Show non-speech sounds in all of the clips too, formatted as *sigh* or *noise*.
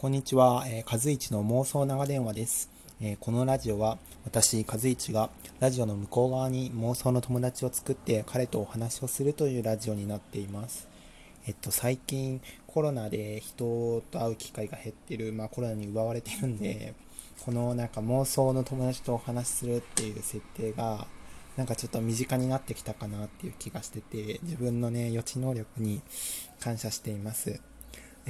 こんにちは、えー、和一の妄想長電話です、えー、このラジオは私、和一がラジオの向こう側に妄想の友達を作って彼とお話をするというラジオになっています。えっと、最近コロナで人と会う機会が減ってる、まあコロナに奪われてるんで、このなんか妄想の友達とお話しするっていう設定がなんかちょっと身近になってきたかなっていう気がしてて、自分のね、予知能力に感謝しています。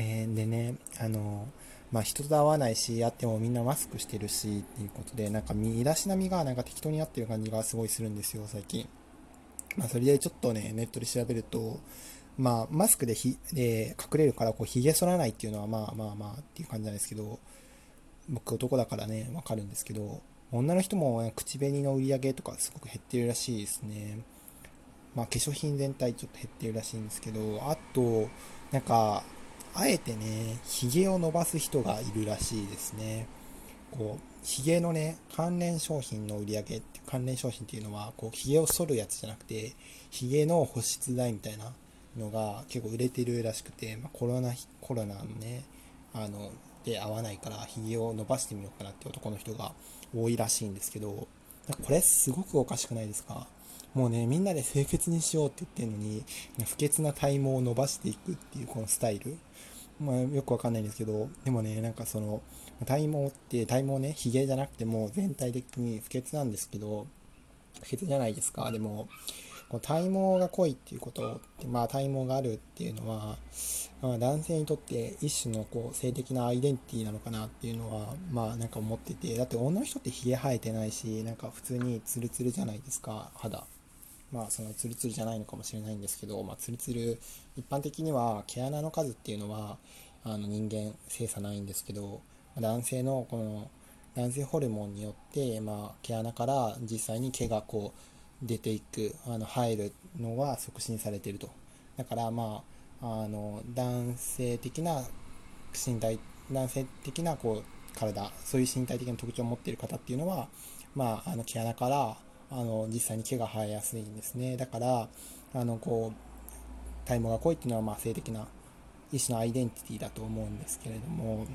えー、でね、あの、まあ、人と会わないし、会ってもみんなマスクしてるし、っていうことで、なんか身だしなみがなんか適当になってる感じがすごいするんですよ、最近。まあ、それでちょっとね、ネットで調べると、まあ、マスクでひで隠れるから、こう、髭剃らないっていうのは、まあまあまあっていう感じなんですけど、僕男だからね、わかるんですけど、女の人も口紅の売り上げとかすごく減ってるらしいですね。まあ、化粧品全体ちょっと減ってるらしいんですけど、あと、なんか、あえてね、髭を伸ばす人がいるらしいですね。こう、髭のね、関連商品の売り上げって、関連商品っていうのは、こう、髭を剃るやつじゃなくて、髭の保湿剤みたいなのが結構売れてるらしくて、まあ、コロナ、コロナのね、あの、で合わないから、髭を伸ばしてみようかなって男の人が多いらしいんですけど、これすごくおかしくないですか？もうね、みんなで清潔にしようって言ってるのに、不潔な体毛を伸ばしていくっていうこのスタイル。まあ、よくわかんないんですけど、でもね、なんかその、体毛って、体毛ね、髭じゃなくても全体的に不潔なんですけど、不潔じゃないですか。でも、この体毛が濃いっていうことって、まあ体毛があるっていうのは、まあ、男性にとって一種のこう性的なアイデンティティなのかなっていうのは、まあなんか思ってて、だって女の人って髭生えてないし、なんか普通にツルツルじゃないですか、肌。まあそのツルツルじゃないのかもしれないんですけど、まあツルツル、一般的には毛穴の数っていうのは、あの人間精査ないんですけど、男性のこの男性ホルモンによって、まあ、毛穴から実際に毛がこう出ていくあの入るのは促進されていると。だからまああの男性的な身体男性的なこう体そういう身体的な特徴を持っている方っていうのは、まあ、あの毛穴からあの実際に毛が生えやすいんですね。だからあのこう体毛が濃いっていうのはまあ性的な一種のアイデンティティだと思うんですけれども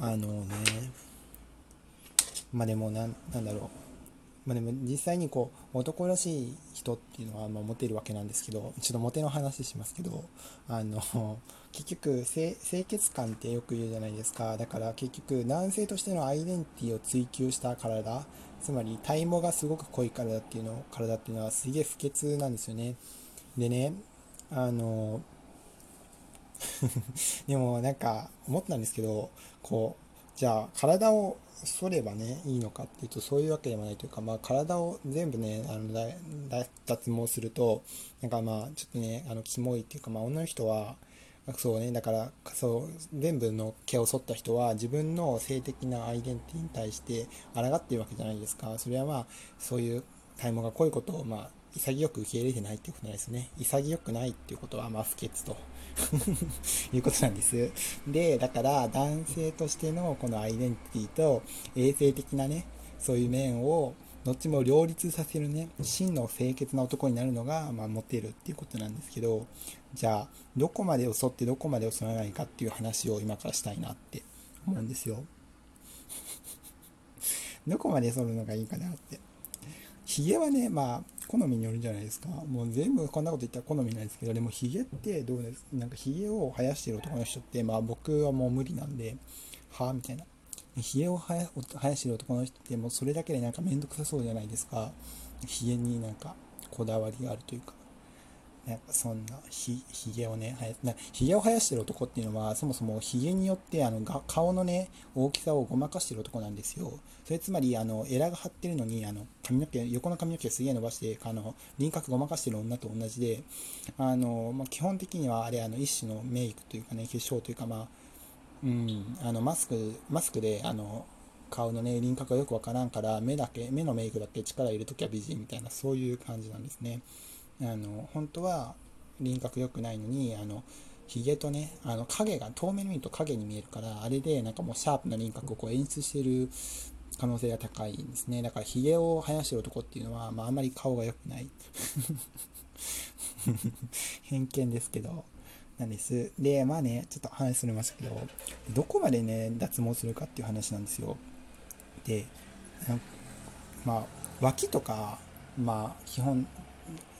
あのねまあでもなんなんだろう。まあでも実際にこう男らしい人っていうのはまあモテるわけなんですけどちょっとモテの話しますけどあの結局清潔感ってよく言うじゃないですか。だから結局男性としてのアイデンティティを追求した体つまり体毛がすごく濃い体っていうの体っていうのはすげえ不潔なんですよね。でねあの *laughs* でもなんか思ったんですけどこうじゃあ体を反ればねいいのかっていうとそういうわけではないというか、まあ、体を全部ねあの脱毛するとなんかまあちょっとねあのキモいっていうか、まあ、女の人はそうね。だからそう全部の毛を剃った人は自分の性的なアイデンティティに対して抗っているわけじゃないですか。それはまあそういう体毛が濃いことをまあ潔く受け入れてないっていうことですね。潔くないっていうことはまあ不潔と。*laughs* いうことなんです。で、だから男性としてのこのアイデンティティと衛生的なね、そういう面をどっちも両立させるね、真の清潔な男になるのが、まあ、モテるっていうことなんですけど、じゃあ、どこまで襲ってどこまで襲わないかっていう話を今からしたいなって思うんですよ。*laughs* どこまで剃るのがいいかなって。ヒゲはね、まあ、好みによるじゃないですか。もう全部こんなこと言ったら好みなんですけど、でもヒゲってどうです？なんかヒゲを生やしてる男の人って、まあ僕はもう無理なんで、はぁみたいな。ヒゲを生やしてる男の人ってもうそれだけでなんかめんどくさそうじゃないですか。ヒゲになんかこだわりがあるというか。なんかそんなひ、ひげをね、はや、ひげを生やしてる男っていうのは、そもそもひげによってあのが顔のね、大きさをごまかしてる男なんですよ。それつまり、あの、エラが張ってるのに、あの、髪の毛、横の髪の毛すげえ伸ばして、あの、輪郭ごまかしてる女と同じで、あの、まあ、基本的にはあれ、あの、一種のメイクというかね、化粧というか、まあ、うん、あの、マスク、マスクで、あの、顔のね、輪郭がよくわからんから、目だけ、目のメイクだけ力入れときゃ美人みたいな、そういう感じなんですね。あの本当は輪郭良くないのにあのヒゲとねあの影が遠目に見ると影に見えるからあれでなんかもうシャープな輪郭をこう演出してる可能性が高いんですね。だからヒゲを生やしてる男っていうのは、まあ、あんまり顔が良くない。*laughs* 偏見ですけど。なんです。で、まあね、ちょっと話それましたけど、どこまでね、脱毛するかっていう話なんですよ。で、まあ、脇とか、まあ、基本、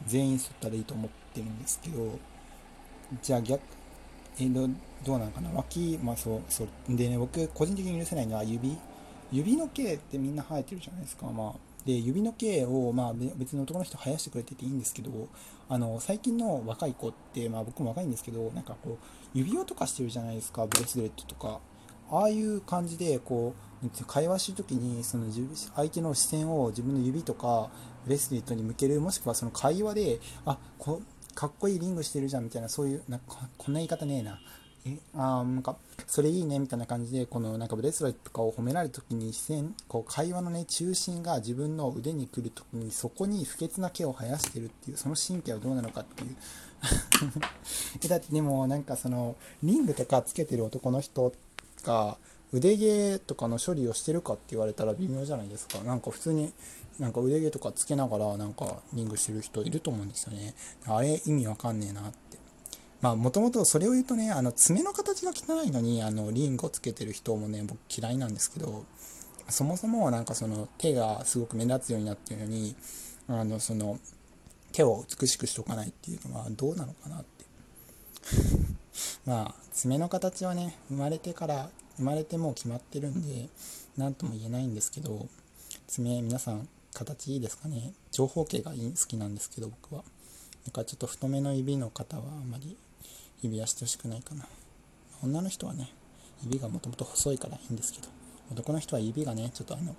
全員剃ったらいいと思ってるんですけど、じゃあ逆、えどどうなのかな？脇、まあそう、そう。でね、僕、個人的に許せないのは指。指の毛ってみんな生えてるじゃないですか。まあ、で、指の毛を、まあ、別に男の人生やしてくれてていいんですけど、あの、最近の若い子って、まあ僕も若いんですけど、なんかこう、指輪とかしてるじゃないですか、ブレスレットとか。ああいう感じで、こう、会話してるときに、その相手の視線を自分の指とか、ブレスレットに向ける、もしくはその会話で、あ、こかっこいいリングしてるじゃんみたいな、そういう、なんかこんな言い方ねえな。え、あなんか、それいいねみたいな感じで、このなんかブレスレットとかを褒められるときに視線、こう会話のね、中心が自分の腕に来るときに、そこに不潔な毛を生やしてるっていう、その神経はどうなのかっていう。*laughs* だってでもなんかその、リングとかつけてる男の人が、腕毛とかの処理をしてるかって言われたら微妙じゃないですか。なんか普通になんか腕毛とかつけながらなんかリングしてる人いると思うんですよね。あれ意味わかんねえなって。まあもともとそれを言うとね、あの爪の形が汚いのにあのリングをつけてる人もね、僕嫌いなんですけど、そもそもなんかその手がすごく目立つようになってるのに、あのその手を美しくしとかないっていうのはどうなのかなって。*laughs* まあ爪の形はね、生まれてから生まれてもう決まってるんで何とも言えないんですけど爪皆さん形いいですかね？長方形が好きなんですけど僕はだからちょっと太めの指の方はあんまり指輪してほしくないかな女の人はね指がもともと細いからいいんですけど男の人は指がねちょっとあの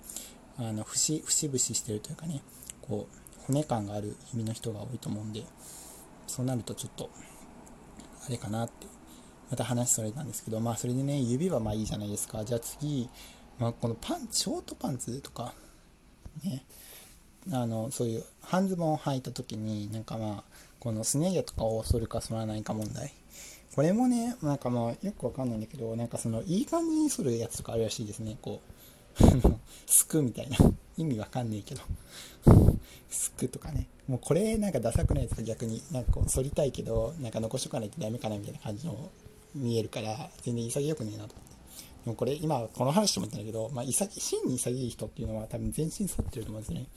あの節々してるというかねこう骨感がある指の人が多いと思うんでそうなるとちょっとあれかなってまた話それたんですけど、まあそれでね、指はまあいいじゃないですか。じゃあ次、まあこのパンツ、ショートパンツとか、ね、あの、そういう半ズボンを履いた時に、なんかまあ、このすね毛とかを剃るか剃らないか問題。これもね、なんかまあよくわかんないんだけど、なんかそのいい感じに剃るやつとかあるらしいですね。こう、*laughs* すくみたいな。意味わかんねえけど。すくとかね。もうこれなんかダサくないですか？逆に。なんかこう、反りたいけど、なんか残しとかないとダメかなみたいな感じの見えるから、全然潔くねえなと思って。もこれ、今、この話と思ったんだけど、まあ、潔、真に潔い人っていうのは多分全身反ってると思うんですね。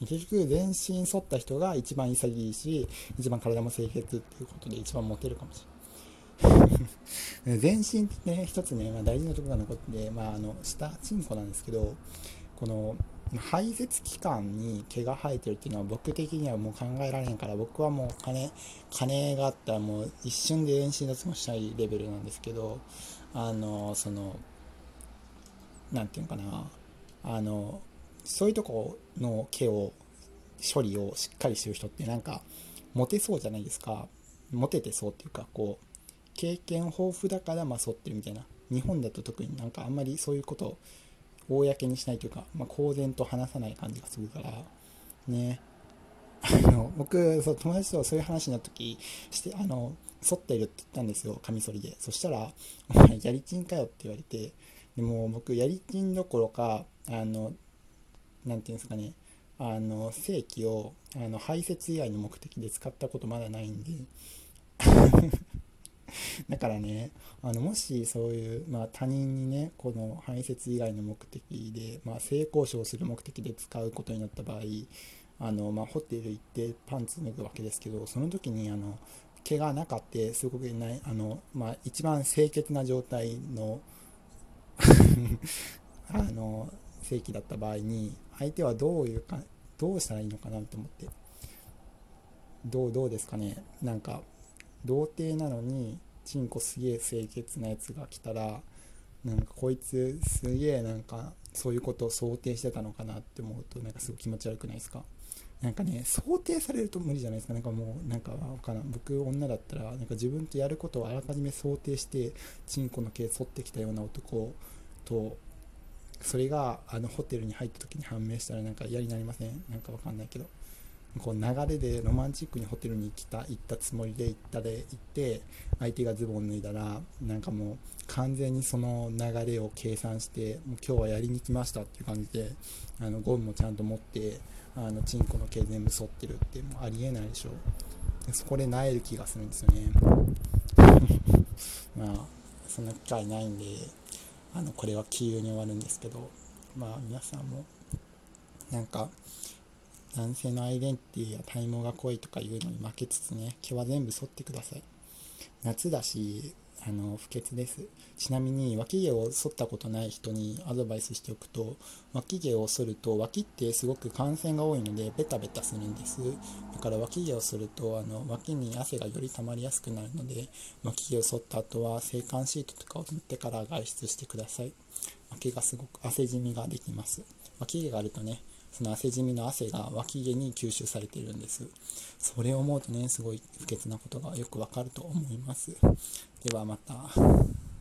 結局、全身反った人が一番潔いし、一番体も清潔っていうことで一番モテるかもしれない。*laughs* 全身ってね、一つね、まあ、大事なところが残ってて、まあ、あの、下、チンコなんですけど、この、排泄期間に毛が生えてるっていうのは僕的にはもう考えられんから僕はもう金金があったらもう一瞬で遠心脱毛したいレベルなんですけどあのその何て言うのかな。あのそういうとこの毛を処理をしっかりしてる人ってなんかモテそうじゃないですか。モテてそうっていうかこう経験豊富だからまあ剃ってるみたいな。日本だと特になんかあんまりそういうことを公にしないというか、まあ、公然と話さない感じがするから、ね。あの、僕、そう、友達とそういう話になった時、して、あの、反ってるって言ったんですよ、カミソリで。そしたら、お前、やりちんかよって言われて、でも僕、やりちんどころか、あの、なんていうんですかね、あの、正規を、あの、排泄以外の目的で使ったことまだないんで、*laughs* だからね、あのもしそういう、まあ、他人にね、この排泄以外の目的で、まあ、性交渉する目的で使うことになった場合、あのまあ、ホテル行ってパンツ脱ぐわけですけど、その時にあの毛がなかってすごくないあの、まあ、一番清潔な状態の *laughs* あの正規だった場合に相手はどういうかどうしたらいいのかなと思って。どうどうですかね。なんか童貞なのにチンコすげえ清潔なやつが来たらなんかこいつすげえなんかそういうことを想定してたのかなって思うとなんかすごい気持ち悪くないですか？なんかね想定されると無理じゃないですか。なんかもうなんかわからん。僕女だったらなんか自分とやることをあらかじめ想定してチンコの毛剃ってきたような男とそれがあのホテルに入った時に判明したらなんか嫌になりません？なんかわかんないけど。こう流れでロマンチックにホテルに来た行ったつもりで行ったで行って相手がズボン脱いだらなんかもう完全にその流れを計算してもう今日はやりに来ましたっていう感じであのゴムもちゃんと持ってあのチンコの毛全部剃ってるってもうありえないでしょ。でそこで萎える気がするんですよね。*laughs* まあそんな機会ないんであのこれは杞憂に終わるんですけどまあ皆さんもなんか男性のアイデンティティや体毛が濃いとかいうのに負けつつね毛は全部剃ってください。夏だしあの不潔ですちなみに脇毛を剃ったことない人にアドバイスしておくと脇毛を剃ると脇ってすごく感染が多いのでベタベタするんですだから脇毛を剃るとあの脇に汗がより溜まりやすくなるので脇毛を剃った後は制汗シートとかを塗ってから外出してください脇がすごく汗じみができます脇毛があるとねその汗じみの汗が脇毛に吸収されているんです。それを思うとね、すごい不潔なことがよくわかると思います。ではまた。